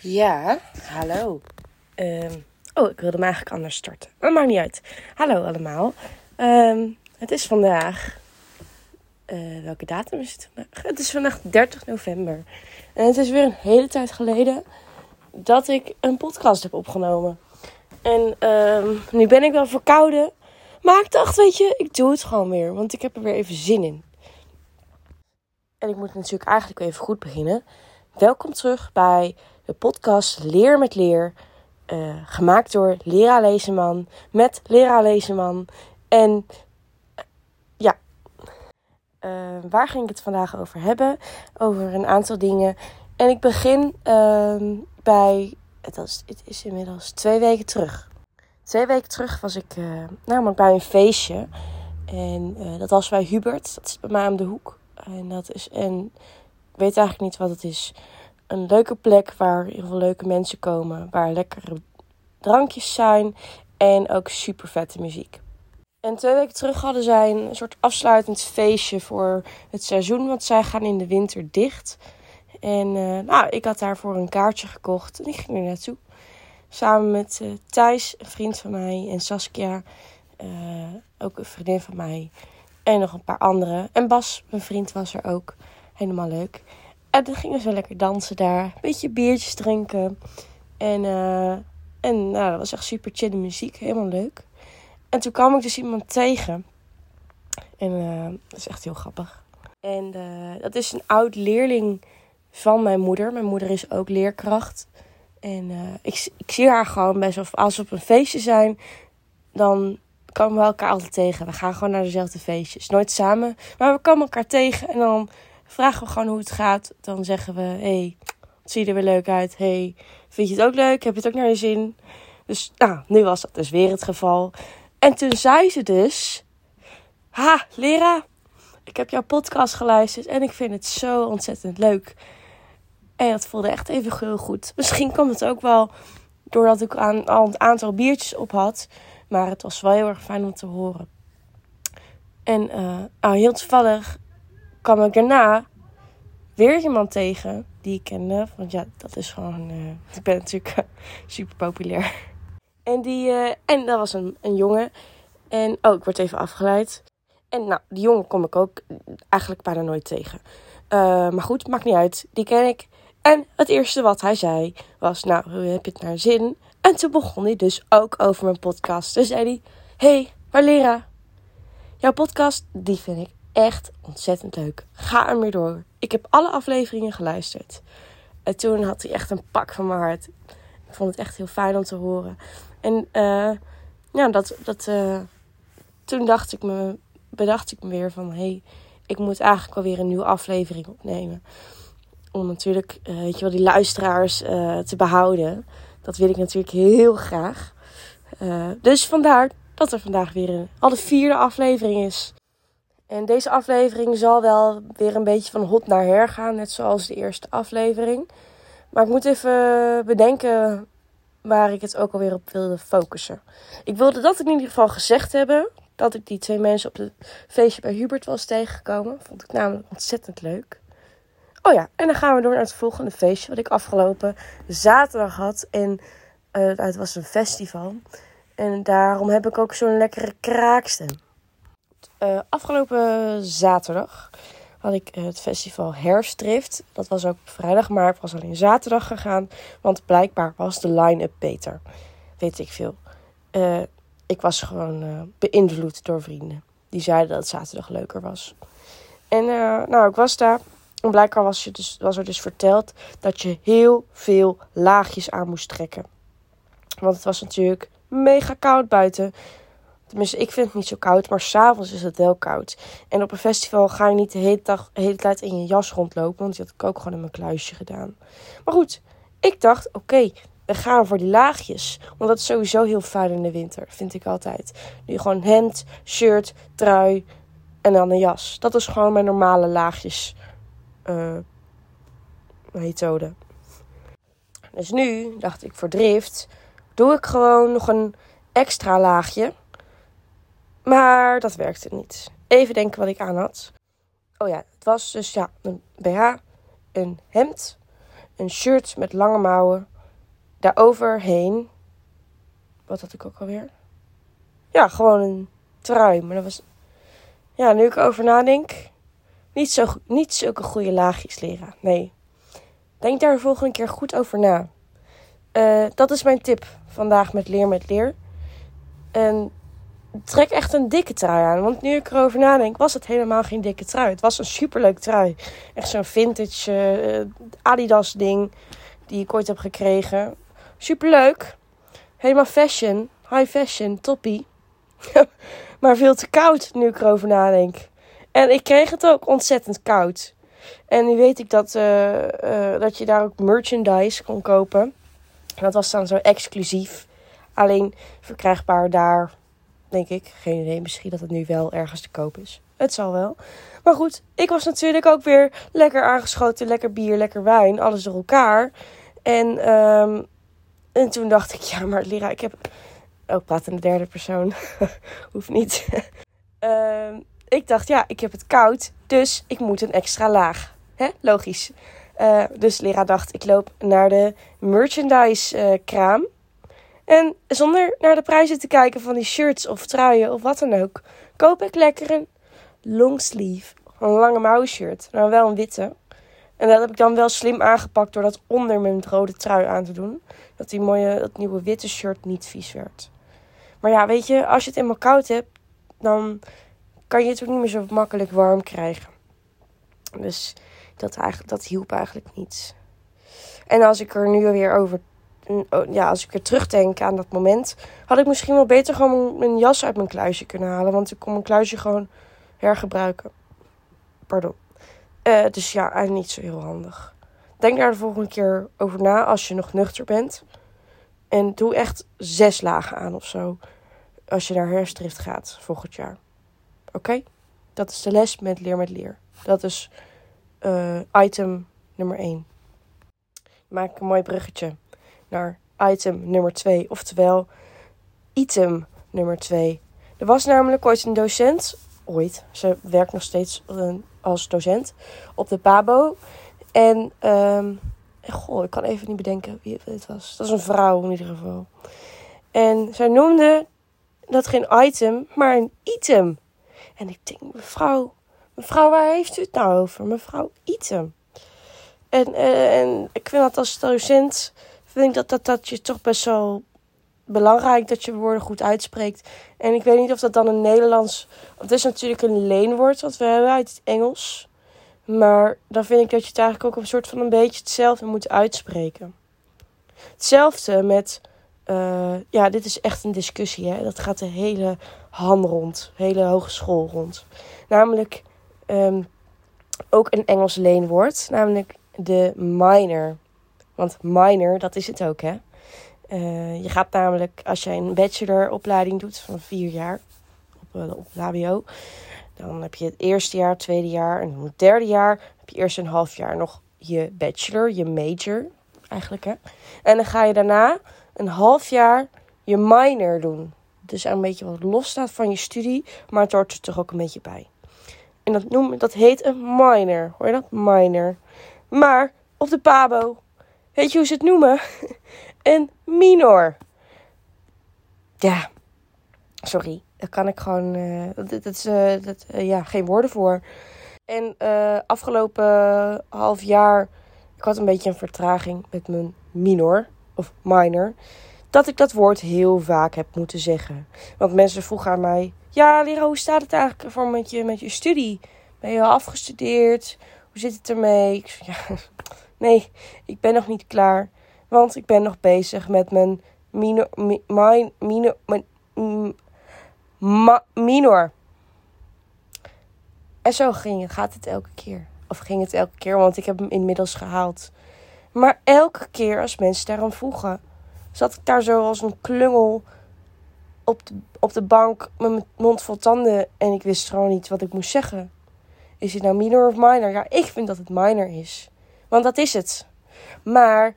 Ja, hallo. Ehm, oh, ik wilde hem eigenlijk anders starten. Maar maakt niet uit. Hallo allemaal. Ehm, het is vandaag. eh, welke datum is het vandaag? Het is vandaag 30 november. En het is weer een hele tijd geleden dat ik een podcast heb opgenomen. En ehm, nu ben ik wel verkouden. Maar ik dacht, weet je, ik doe het gewoon weer. Want ik heb er weer even zin in. En ik moet natuurlijk eigenlijk even goed beginnen. Welkom terug bij de podcast Leer met Leer. eh, gemaakt door Lera Lezeman. Met Lera Lezeman. En eh, ja, Eh, waar ging ik het vandaag over hebben? Over een aantal dingen. En ik begin ehm, bij, het is, het is inmiddels twee weken terug. Twee weken terug was ik namelijk bij een feestje. En dat was bij Hubert. Dat is bij mij om de hoek. En dat is een, ik weet eigenlijk niet wat het is. Een leuke plek waar heel veel leuke mensen komen. Waar lekkere drankjes zijn. En ook super vette muziek. En twee weken terug hadden zij een soort afsluitend feestje voor het seizoen. Want zij gaan in de winter dicht. En eh, nou, ik had daarvoor een kaartje gekocht. En ik ging er naartoe. Samen met eh, Thijs, een vriend van mij. En Saskia, eh, ook een vriendin van mij. En nog een paar anderen. En Bas, mijn vriend, was er ook. Helemaal leuk. En dan gingen ze lekker dansen daar. Een beetje biertjes drinken. En, eh, en nou, dat was echt super chille muziek. Helemaal leuk. En toen kwam ik dus iemand tegen. En eh, dat is echt heel grappig. En eh, dat is een oud leerling van mijn moeder. Mijn moeder is ook leerkracht. En ik, ik zie haar gewoon best wel. Als we op een feestje zijn, dan komen we elkaar altijd tegen. We gaan gewoon naar dezelfde feestjes. Nooit samen, maar we komen elkaar tegen. En dan vragen we gewoon hoe het gaat. Dan zeggen we: Hey, het ziet er weer leuk uit. Hey, vind je het ook leuk? Heb je het ook naar je zin? Dus nou, nu was dat dus weer het geval. En toen zei ze dus: Ha, Lera, ik heb jouw podcast geluisterd en ik vind het zo ontzettend leuk. En dat voelde echt even heel goed. Misschien kwam het ook wel doordat ik aan, al een aantal biertjes op had. Maar het was wel heel erg fijn om te horen. En nou, heel toevallig kwam ik daarna weer iemand tegen die ik kende. Want ja, dat is gewoon. eh, ik ben natuurlijk eh, super populair. En, die, en dat was een, een jongen. En oh, ik word even afgeleid. En nou, die jongen kom ik ook eigenlijk bijna nooit tegen. Maar goed, maakt niet uit. Die ken ik. En het eerste wat hij zei was: Nou, heb je het naar zin? En toen begon hij dus ook over mijn podcast. Dus zei hij: Hey, Valera, jouw podcast, die vind ik echt ontzettend leuk. Ga er meer door. Ik heb alle afleveringen geluisterd. En toen had hij echt een pak van mijn hart. Ik vond het echt heel fijn om te horen. En eh, ja, dat, dat, eh, toen dacht ik me, bedacht ik me weer van... hé, hey, ik moet eigenlijk wel weer een nieuwe aflevering opnemen. Om natuurlijk, eh, weet je wel, die luisteraars te behouden. Dat wil ik natuurlijk heel graag. Eh, dus vandaar dat er vandaag weer een, al de vierde aflevering is. En deze aflevering zal wel weer een beetje van hot naar her gaan. Net zoals de eerste aflevering. Maar ik moet even bedenken waar ik het ook alweer op wilde focussen. Ik wilde dat in ieder geval gezegd hebben. Dat ik die twee mensen op het feestje bij Hubert was tegengekomen. Vond ik namelijk ontzettend leuk. Oh ja, en dan gaan we door naar het volgende feestje. Wat ik afgelopen zaterdag had. En uh, het was een festival. En daarom heb ik ook zo'n lekkere kraakstem. Uh, afgelopen zaterdag had ik het festival Herfstdrift. Dat was ook vrijdag, maar het was alleen zaterdag gegaan. Want blijkbaar was de line-up beter. Weet ik veel. Ik was gewoon beïnvloed door vrienden. Die zeiden dat het zaterdag leuker was. En nou, ik was daar. En blijkbaar was, je dus, was er dus verteld dat je heel veel laagjes aan moest trekken. Want het was natuurlijk mega koud buiten. Tenminste, ik vind het niet zo koud, maar s'avonds is het wel koud. En op een festival ga je niet de hele, dag, hele tijd in je jas rondlopen, want die had ik ook gewoon in mijn kluisje gedaan. Maar goed, ik dacht, oké, we gaan voor die laagjes. Want dat is sowieso heel fijn in de winter, vind ik altijd. Nu gewoon hemd, shirt, trui en dan een jas. Dat is gewoon mijn normale laagjes uh, methode. Dus nu dacht ik voor drift, doe ik gewoon nog een extra laagje. Maar dat werkte niet. Even denken wat ik aan had. Oh ja, het was dus ja, een BH, een hemd, een shirt met lange mouwen. Daaroverheen. Wat had ik ook alweer? Ja, gewoon een trui. Maar dat was. Ja, nu ik erover nadenk. Niet, zo, niet zulke goede laagjes leren. Nee. Denk daar de volgende keer goed over na. Uh, dat is mijn tip vandaag met Leer met Leer. En trek echt een dikke trui aan. Want nu ik erover nadenk, was het helemaal geen dikke trui. Het was een superleuk trui. Echt zo'n vintage uh, Adidas ding die ik ooit heb gekregen. Superleuk. Helemaal fashion. High fashion. Toppie. maar veel te koud nu ik erover nadenk. En ik kreeg het ook ontzettend koud. En nu weet ik dat, uh, uh, dat je daar ook merchandise kon kopen. En dat was dan zo exclusief. Alleen verkrijgbaar daar Denk ik. Geen idee. Misschien dat het nu wel ergens te koop is. Het zal wel. Maar goed, ik was natuurlijk ook weer lekker aangeschoten. Lekker bier, lekker wijn. Alles door elkaar. En, um, en toen dacht ik, ja, maar Lira, ik heb. Ook oh, praat in de derde persoon. Hoeft niet. um, ik dacht, ja, ik heb het koud. Dus ik moet een extra laag. Hè? Logisch. Uh, dus Lira dacht, ik loop naar de merchandise uh, kraam. En zonder naar de prijzen te kijken van die shirts of truien of wat dan ook, koop ik lekker een longsleeve, een lange mouw shirt. Nou, wel een witte. En dat heb ik dan wel slim aangepakt door dat onder mijn rode trui aan te doen. Dat die mooie, dat nieuwe witte shirt niet vies werd. Maar ja, weet je, als je het helemaal koud hebt, dan kan je het ook niet meer zo makkelijk warm krijgen. Dus dat, eigenlijk, dat hielp eigenlijk niet. En als ik er nu weer over ja, als ik er terugdenk aan dat moment, had ik misschien wel beter gewoon mijn jas uit mijn kluisje kunnen halen. Want ik kon mijn kluisje gewoon hergebruiken. Pardon. Uh, dus ja, eigenlijk niet zo heel handig. Denk daar de volgende keer over na als je nog nuchter bent. En doe echt zes lagen aan of zo. Als je naar herfstdrift gaat volgend jaar. Oké? Dat is de les met leer met leer. Dat is uh, item nummer 1. Maak een mooi bruggetje naar item nummer 2, oftewel item nummer 2. Er was namelijk ooit een docent, ooit, ze werkt nog steeds eh, als docent op de Pabo. En, um, goh, ik kan even niet bedenken wie het was. Dat is een vrouw in ieder geval. En zij noemde dat geen item, maar een item. En ik denk, mevrouw, mevrouw, waar heeft u het nou over? Mevrouw, item. En, uh, en ik vind dat als docent vind ik dat, dat dat je toch best wel belangrijk dat je woorden goed uitspreekt. En ik weet niet of dat dan een Nederlands. Het is natuurlijk een leenwoord wat we hebben uit het Engels. Maar dan vind ik dat je het eigenlijk ook een soort van een beetje hetzelfde moet uitspreken. Hetzelfde met. Uh, ja, dit is echt een discussie. Hè? Dat gaat de hele ham rond. hele hogeschool rond. Namelijk um, ook een Engels leenwoord. Namelijk de minor. Want minor, dat is het ook, hè. Uh, je gaat namelijk, als jij een bacheloropleiding doet van vier jaar op, op HBO, dan heb je het eerste jaar, tweede jaar en het derde jaar heb je eerst een half jaar nog je bachelor, je major eigenlijk, hè. En dan ga je daarna een half jaar je minor doen. Dus een beetje wat los staat van je studie, maar het hoort er toch ook een beetje bij. En dat, noem, dat heet een minor. Hoor je dat? Minor. Maar op de PABO Weet je hoe ze het noemen? Een minor. Ja, sorry. Daar kan ik gewoon. Uh, dat, dat, is uh, dat, uh, ja, geen woorden voor. En afgelopen half jaar. Ik had een beetje een vertraging met mijn minor. Of minor. Dat ik dat woord heel vaak heb moeten zeggen. Want mensen vroegen aan mij. Ja, Lira, hoe staat het eigenlijk voor met je, met je studie? Ben je al afgestudeerd? Hoe zit het ermee? Ik zei, ja, Nee, ik ben nog niet klaar. Want ik ben nog bezig met mijn minor. minor. Minor. En zo ging, gaat het elke keer. Of ging het elke keer, want ik heb hem inmiddels gehaald. Maar elke keer als mensen daarom vroegen, zat ik daar zo als een klungel op de, op de bank met mijn mond vol tanden. En ik wist gewoon niet wat ik moest zeggen. Is het nou minor of minor? Ja, ik vind dat het minor is. Want dat is het. Maar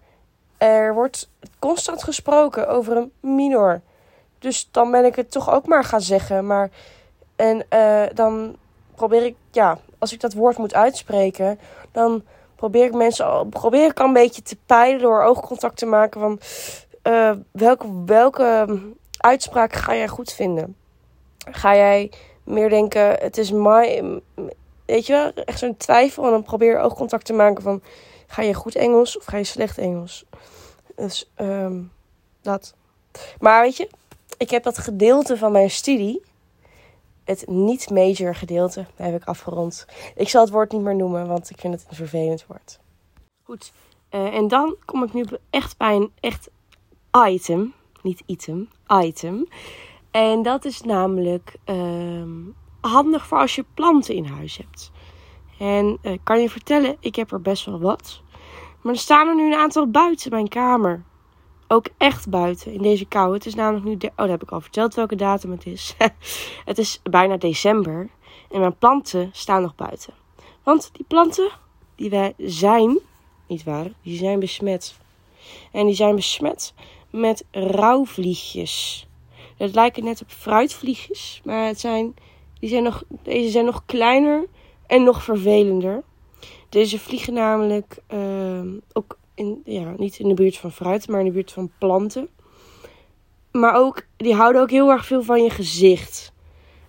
er wordt constant gesproken over een minor. Dus dan ben ik het toch ook maar gaan zeggen. Maar en uh, dan probeer ik, ja, als ik dat woord moet uitspreken, dan probeer ik mensen al, probeer ik al een beetje te peilen door oogcontact te maken van uh, welke, welke uitspraak ga jij goed vinden? Ga jij meer denken, het is my, weet je wel, echt zo'n twijfel en dan probeer oogcontact te maken van ga je goed Engels of ga je slecht Engels? Dus um, dat. Maar weet je, ik heb dat gedeelte van mijn studie, het niet-major gedeelte, heb ik afgerond. Ik zal het woord niet meer noemen, want ik vind het een vervelend woord. Goed, uh, en dan kom ik nu echt bij een echt item. Niet item, item. En dat is namelijk uh, handig voor als je planten in huis hebt. En uh, kan je vertellen, ik heb er best wel wat. Maar er staan er nu een aantal buiten mijn kamer. Ook echt buiten in deze kou. Het is namelijk nu. Oh, dat heb ik al verteld welke datum het is. het is bijna december. En mijn planten staan nog buiten. Want die planten die wij zijn, niet waar, die zijn besmet. En die zijn besmet met rouwvliegjes. Dat lijken net op fruitvliegjes, maar het zijn, die zijn nog, deze zijn nog kleiner en nog vervelender. Deze vliegen namelijk uh, ook ja, niet in de buurt van fruit, maar in de buurt van planten. Maar ook, die houden ook heel erg veel van je gezicht.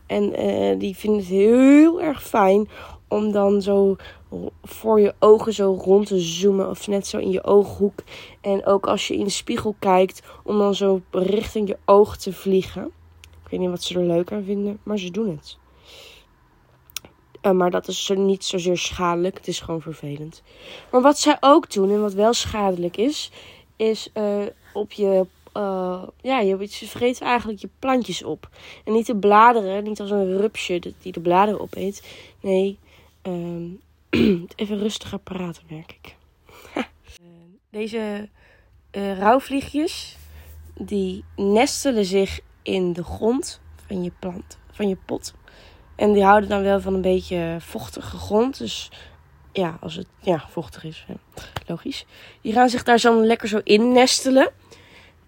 En uh, die vinden het heel erg fijn om dan zo voor je ogen zo rond te zoomen. Of net zo in je ooghoek. En ook als je in de spiegel kijkt, om dan zo richting je oog te vliegen. Ik weet niet wat ze er leuk aan vinden, maar ze doen het. Uh, maar dat is niet zozeer schadelijk. Het is gewoon vervelend. Maar wat zij ook doen, en wat wel schadelijk is, is uh, op je. Uh, ja, je, je vreet eigenlijk je plantjes op. En niet de bladeren, niet als een rupsje die de bladeren opeet. Nee, ehm, even rustiger praten, merk ik. Deze rouwvliegjes, die nestelen zich in de grond van je plant, van je pot. En die houden dan wel van een beetje vochtige grond. Dus ja, als het ja, vochtig is, logisch. Die gaan zich daar zo lekker zo in nestelen.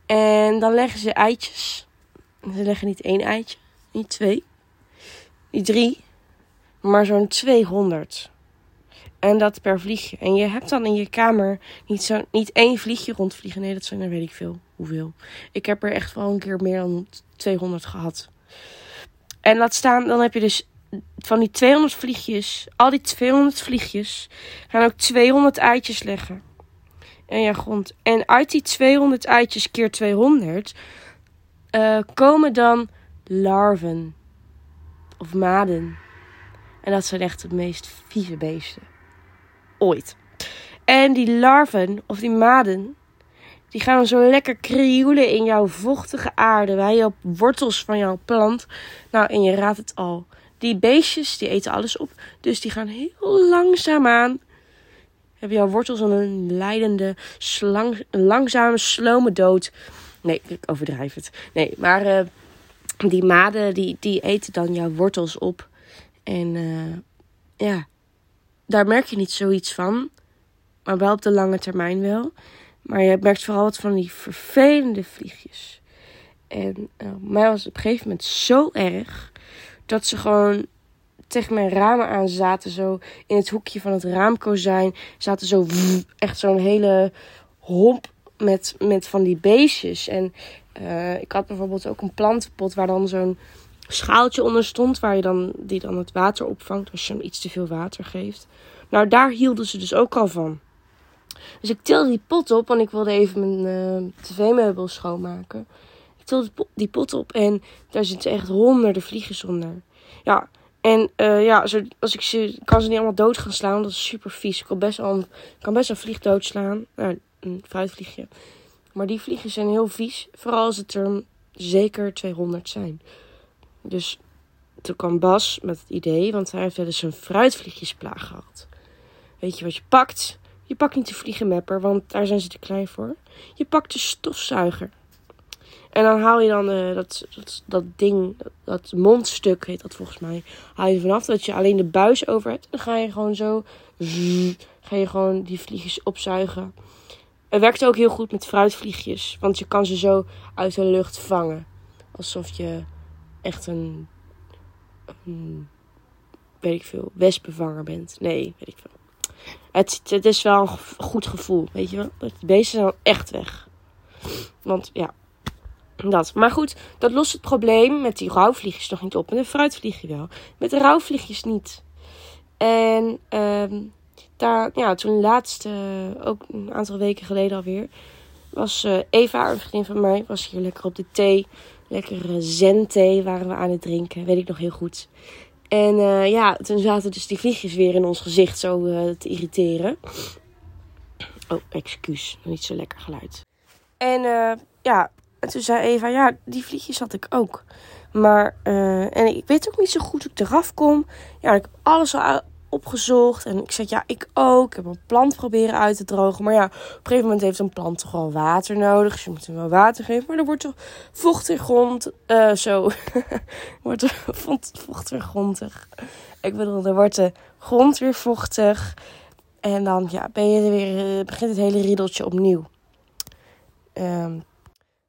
En dan leggen ze eitjes. Ze leggen niet één eitje, niet twee, niet drie, maar zo'n 200. En dat per vliegje. En je hebt dan in je kamer niet, zo, niet één vliegje rondvliegen. Nee, dat zijn er weet ik veel. Hoeveel. Ik heb er echt wel een keer meer dan 200 gehad. En laat staan, dan heb je dus van die 200 vliegjes. Al die 200 vliegjes gaan ook 200 eitjes leggen. En ja, grond. En uit die 200 eitjes keer 200 uh, eh, komen dan larven. Of maden. En dat zijn echt de meest vieze beesten ooit. En die larven, of die maden, die gaan zo lekker krioelen in jouw vochtige aarde, bij op wortels van jouw plant. Nou, en je raadt het al. Die beestjes, die eten alles op. Dus die gaan heel langzaamaan. Hebben jouw wortels een leidende, langzame, slome dood. Nee, ik overdrijf het. Nee, maar uh, die maden, die, die eten dan jouw wortels op. En uh, ja, daar merk je niet zoiets van. Maar wel op de lange termijn wel. Maar je merkt vooral wat van die vervelende vliegjes. En uh, mij was het op een gegeven moment zo erg dat ze gewoon tegen mijn ramen aan zaten. Zo in het hoekje van het raamkozijn zaten zo echt zo'n hele homp met, met van die beestjes. En uh, ik had bijvoorbeeld ook een plantenpot waar dan zo'n schaaltje onder stond. Waar je dan, die dan het water opvangt als je hem iets te veel water geeft. Nou, daar hielden ze dus ook al van. Dus ik tilde die pot op, want ik wilde even mijn uh, tv-meubel schoonmaken. Ik tilde die pot op en daar zitten echt honderden vliegjes onder. Ja, en uh, ja, als ik ze, kan ze niet allemaal dood gaan slaan, dat is super vies. Ik kan best wel, kan best een vlieg doodslaan. Nou, een fruitvliegje. Maar die vliegen zijn heel vies. Vooral als het er zeker 200 zijn. Dus toen kwam Bas met het idee, want hij heeft wel eens een fruitvliegjesplaag gehad. Weet je wat je pakt? Je pakt niet de vliegenmapper, want daar zijn ze te klein voor. Je pakt de stofzuiger. En dan haal je dan uh, dat, dat, dat ding, dat, mondstuk heet dat volgens mij, haal je vanaf. Dat je alleen de buis over hebt. Dan ga je gewoon zo, ga je gewoon die vliegjes opzuigen. Het werkt ook heel goed met fruitvliegjes. Want je kan ze zo uit de lucht vangen. Alsof je echt een, een weet ik veel, wespenvanger bent. Nee, weet ik veel. Het, is wel een goed gevoel, weet je wel. De beesten zijn echt weg. Want ja, dat. Maar goed, dat lost het probleem met die rouwvliegjes nog niet op. Met een fruitvliegje wel. Met de rouwvliegjes niet. En ehm, daar, ja, toen laatst, ook een aantal weken geleden alweer, was uh, Eva, een vriendin van mij, was hier lekker op de thee. Lekker zen-thee waren we aan het drinken, weet ik nog heel goed. En uh, ja, toen zaten dus die vliegjes weer in ons gezicht zo te irriteren. Oh, excuus, niet zo lekker geluid. En ja, toen zei Eva, ja, die vliegjes had ik ook. Maar, en ik weet ook niet zo goed hoe ik eraf kom. Ja, ik heb alles al opgezocht. En ik zei, ja, ik ook. Ik heb een plant proberen uit te drogen. Maar ja, op een gegeven moment heeft een plant toch wel water nodig. Dus je moet hem wel water geven. Maar er wordt toch vocht in grond. Uh, zo. wordt er vocht weer grondig. Ik bedoel, er wordt de grond weer vochtig. En dan ja, ben je er weer, uh, begint het hele riedeltje opnieuw. Um,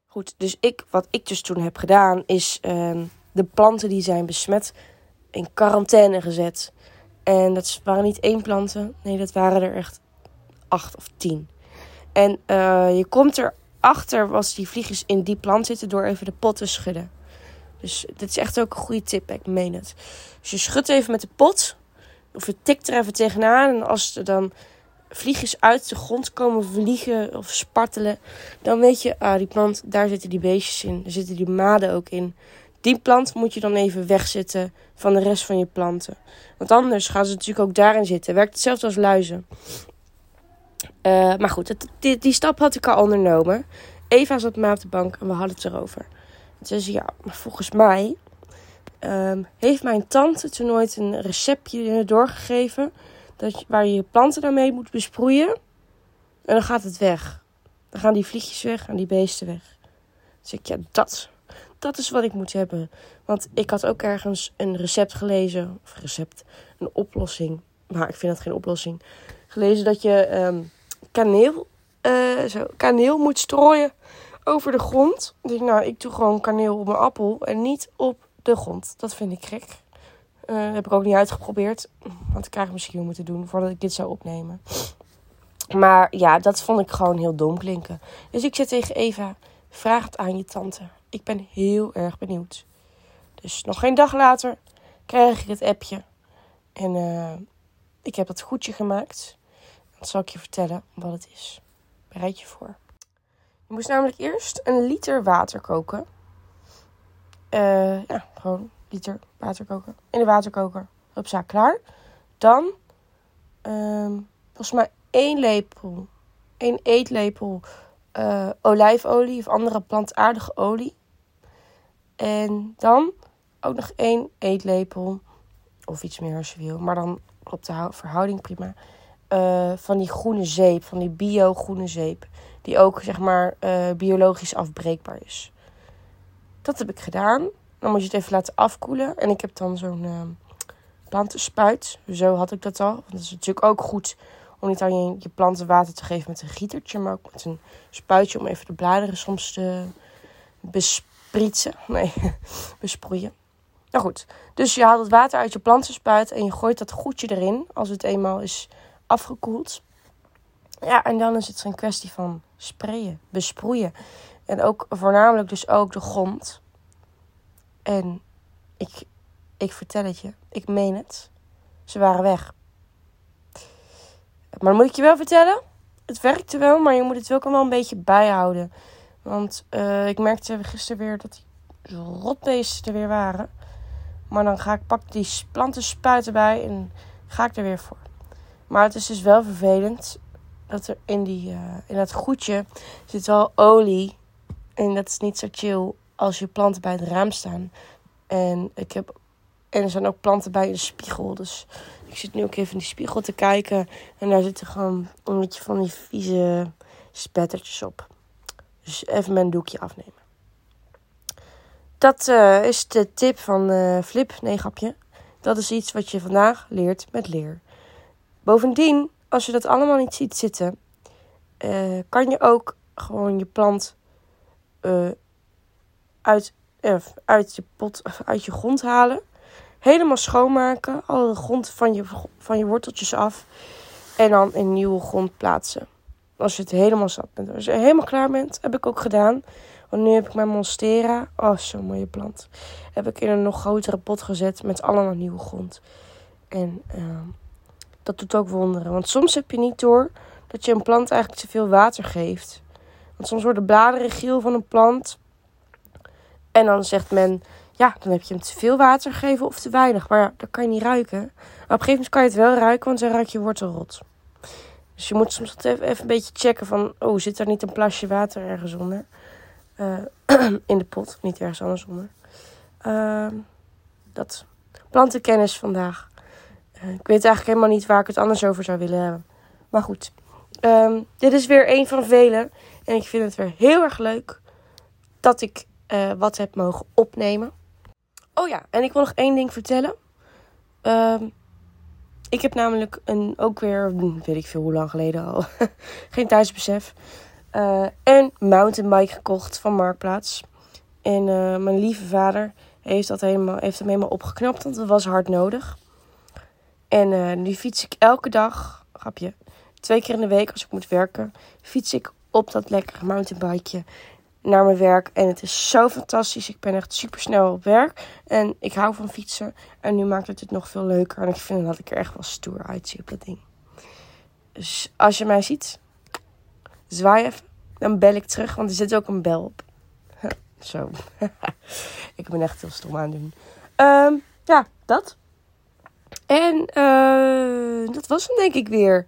goed, dus ik, wat ik dus toen heb gedaan, is um, de planten die zijn besmet in quarantaine gezet. En dat waren niet één planten. Nee, dat waren er echt acht of tien. En uh, je komt erachter als die vliegjes in die plant zitten door even de pot te schudden. Dus dit is echt ook een goede tip, ik meen het. Dus je schudt even met de pot. Of je tikt er even tegenaan. En als er dan vliegjes uit de grond komen vliegen of spartelen. Dan weet je, ah, die plant, daar zitten die beestjes in. Er zitten die maden ook in. Die plant moet je dan even wegzetten van de rest van je planten. Want anders gaan ze natuurlijk ook daarin zitten. Werkt hetzelfde als luizen. Uh, maar goed, die, stap had ik al ondernomen. Eva zat mij op de bank en we hadden het erover. Dus ja, maar volgens mij um, heeft mijn tante toen nooit een receptje doorgegeven. Dat, waar je je planten dan mee moet besproeien. En dan gaat het weg. Dan gaan die vliegjes weg en die beesten weg. Dus ik, ja, dat dat is wat ik moet hebben. Want ik had ook ergens een recept gelezen. Of recept, een oplossing. Maar ik vind dat geen oplossing. Gelezen dat je um, kaneel, uh, zo, kaneel moet strooien over de grond. Dus nou, ik doe gewoon kaneel op mijn appel en niet op de grond. Dat vind ik gek. Uh, heb ik ook niet uitgeprobeerd. Want ik krijg misschien moeten doen voordat ik dit zou opnemen. Maar ja, dat vond ik gewoon heel dom klinken. Dus ik zei tegen Eva: vraag het aan je tante. Ik ben heel erg benieuwd. Dus nog geen dag later krijg ik het appje. En uh, ik heb dat goedje gemaakt. Dan zal ik je vertellen wat het is. Bereid je voor. Je moest namelijk eerst een liter water koken. Uh, ja, gewoon liter water koken. In de waterkoker. Zaak klaar. Dan, um, volgens mij één lepel, één eetlepel uh, olijfolie of andere plantaardige olie. En dan ook nog één eetlepel, of iets meer als je wil, maar dan op de verhouding prima. Uh, van die groene zeep, van die bio-groene zeep. Die ook zeg maar uh, biologisch afbreekbaar is. Dat heb ik gedaan. Dan moet je het even laten afkoelen. En ik heb dan zo'n uh, plantenspuit. Zo had ik dat al. Want dat is natuurlijk ook goed om niet aan je, planten water te geven met een gietertje. Maar ook met een spuitje om even de bladeren soms te bespreken Prietsen. Nee, besproeien. Nou goed, dus je haalt het water uit je plantenspuit en je gooit dat goedje erin als het eenmaal is afgekoeld. Ja, en dan is het een kwestie van sprayen, besproeien. En ook voornamelijk dus ook de grond. En ik, ik vertel het je, ik meen het. Ze waren weg. Maar moet ik je wel vertellen, het werkte wel, maar je moet het ook wel een beetje bijhouden. Want uh, ik merkte gisteren weer dat die rotbeesten er weer waren. Maar dan ga ik pak die planten spuiten bij en ga ik er weer voor. Maar het is dus wel vervelend dat er in, die, uh, in dat goedje zit wel olie. En dat is niet zo chill als je planten bij het raam staan. En, ik heb, en er zijn ook planten bij de spiegel. Dus ik zit nu ook even in die spiegel te kijken. En daar zitten gewoon een beetje van die vieze spettertjes op. Dus even mijn doekje afnemen. Dat uh, is de tip van uh, Flip. Nee. Dat is iets wat je vandaag leert met leer. Bovendien, als je dat allemaal niet ziet zitten, uh, kan je ook gewoon je plant uit, uit je pot, uit je grond halen. helemaal schoonmaken. Alle grond van je, van je worteltjes af. En dan in nieuwe grond plaatsen. Als je het helemaal zat bent. Als je helemaal klaar bent, heb ik ook gedaan. Want nu heb ik mijn Monstera. Oh, zo'n mooie plant. Heb ik in een nog grotere pot gezet met allemaal nieuwe grond. En uh, dat doet ook wonderen. Want soms heb je niet door dat je een plant eigenlijk te veel water geeft. Want soms worden bladeren geel van een plant. En dan zegt men, ja, dan heb je hem te veel water gegeven of te weinig. Maar ja, dat kan je niet ruiken. Maar op een gegeven moment kan je het wel ruiken, want dan ruik je wortelrot. Dus je moet soms even, even een beetje checken van, oh, zit er niet een plasje water ergens onder? Uh, in de pot, niet ergens anders onder. Uh, dat plantenkennis vandaag. Uh, ik weet eigenlijk helemaal niet waar ik het anders over zou willen hebben. Maar goed, um, dit is weer een van vele. En ik vind het weer heel erg leuk dat ik uh, wat heb mogen opnemen. Oh ja, en ik wil nog één ding vertellen. Um, ik heb namelijk een, ook weer, weet ik veel hoe lang geleden al, geen thuisbesef, uh, een mountainbike gekocht van Marktplaats. En uh, mijn lieve vader heeft, dat helemaal, heeft hem helemaal opgeknapt, want het was hard nodig. En uh, nu fiets ik elke dag, grapje, twee keer in de week als ik moet werken, fiets ik op dat lekkere mountainbikeje naar mijn werk. En het is zo fantastisch. Ik ben echt super snel op werk. En ik hou van fietsen. En nu maakt het het nog veel leuker. En ik vind dat ik er echt wel stoer uitzie op dat ding. Dus als je mij ziet, zwaai even. Dan bel ik terug, want er zit ook een bel op. Zo. ik ben echt heel stom aan het doen. Um, ja, dat. En uh, dat was hem denk ik weer.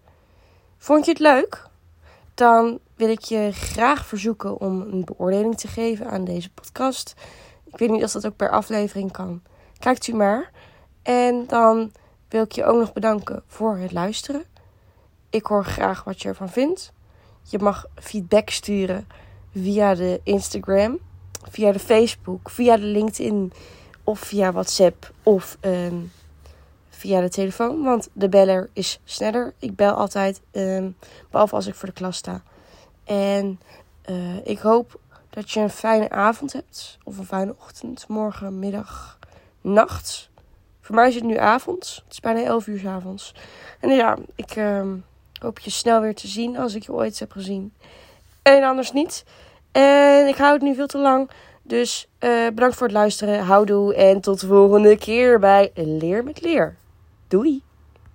Vond je het leuk? Dan wil ik je graag verzoeken om een beoordeling te geven aan deze podcast. Ik weet niet of dat ook per aflevering kan. Kijkt u maar. En dan wil ik je ook nog bedanken voor het luisteren. Ik hoor graag wat je ervan vindt. Je mag feedback sturen via de Instagram, via de Facebook, via de LinkedIn of via WhatsApp of um, via de telefoon. Want de beller is sneller. Ik bel altijd, um, behalve als ik voor de klas sta. En uh, ik hoop dat je een fijne avond hebt. Of een fijne ochtend, morgen, middag, nacht. Voor mij is het nu avond. Het is bijna 11 uur avonds. En ja, ik uh, hoop je snel weer te zien als ik je ooit heb gezien. En anders niet. En ik hou het nu veel te lang. Dus uh, bedankt voor het luisteren. Houdoe en tot de volgende keer bij Leer met Leer. Doei!